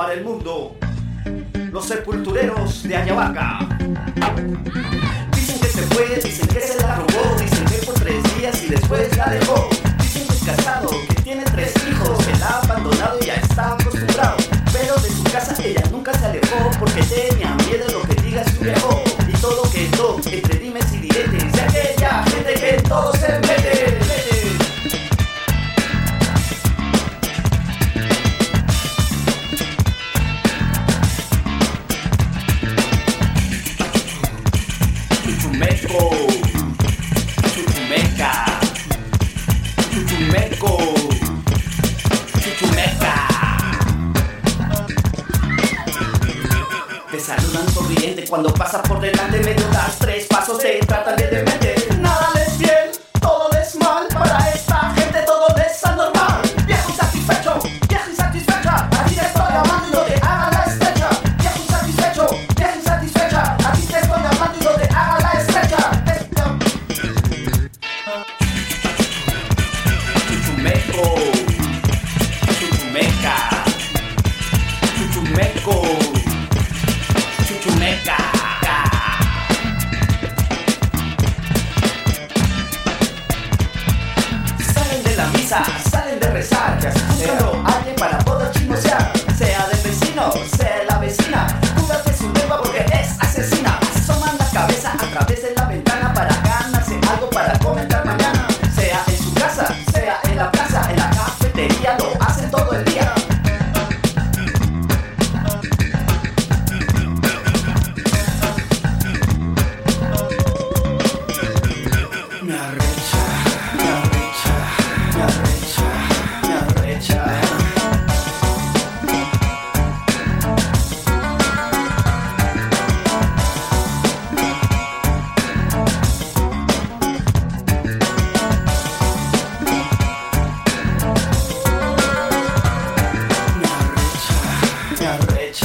para el mundo. Los sepultureros de Ayahuasca. Dicen que se fue, dicen que se la robó, dicen que por tres días y después la dejó. Dicen que es casado, que tiene tres hijos, que la ha abandonado y ya está acostumbrado. Pero de su casa ella nunca se alejó porque tenía miedo de lo que diga su viejo. Chuchumeco, Chuchumeca, Chuchumeco, Chuchumeca. Te saludan sonriente cuando pasas por delante, medio das tres pasos, te tratan de demente. Salen de así buscando a alguien para poder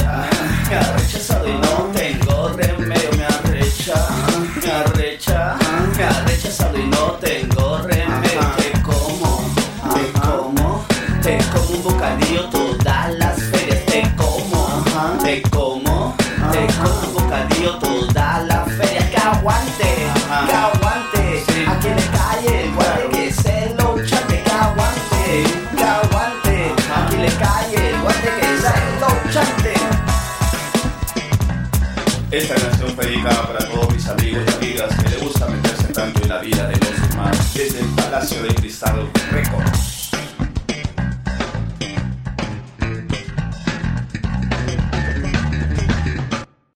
me ha rechazado y no tengo remedio, me arrecha, me arrecha, me ha rechazado y no tengo remedio. Te como, te como, te como un bocadillo todas las ferias, te como, te como, te como un bocadillo Esta canción dedicada para todos mis amigos y amigas que les gusta meterse tanto en la vida de los demás desde el Palacio de Cristal Records.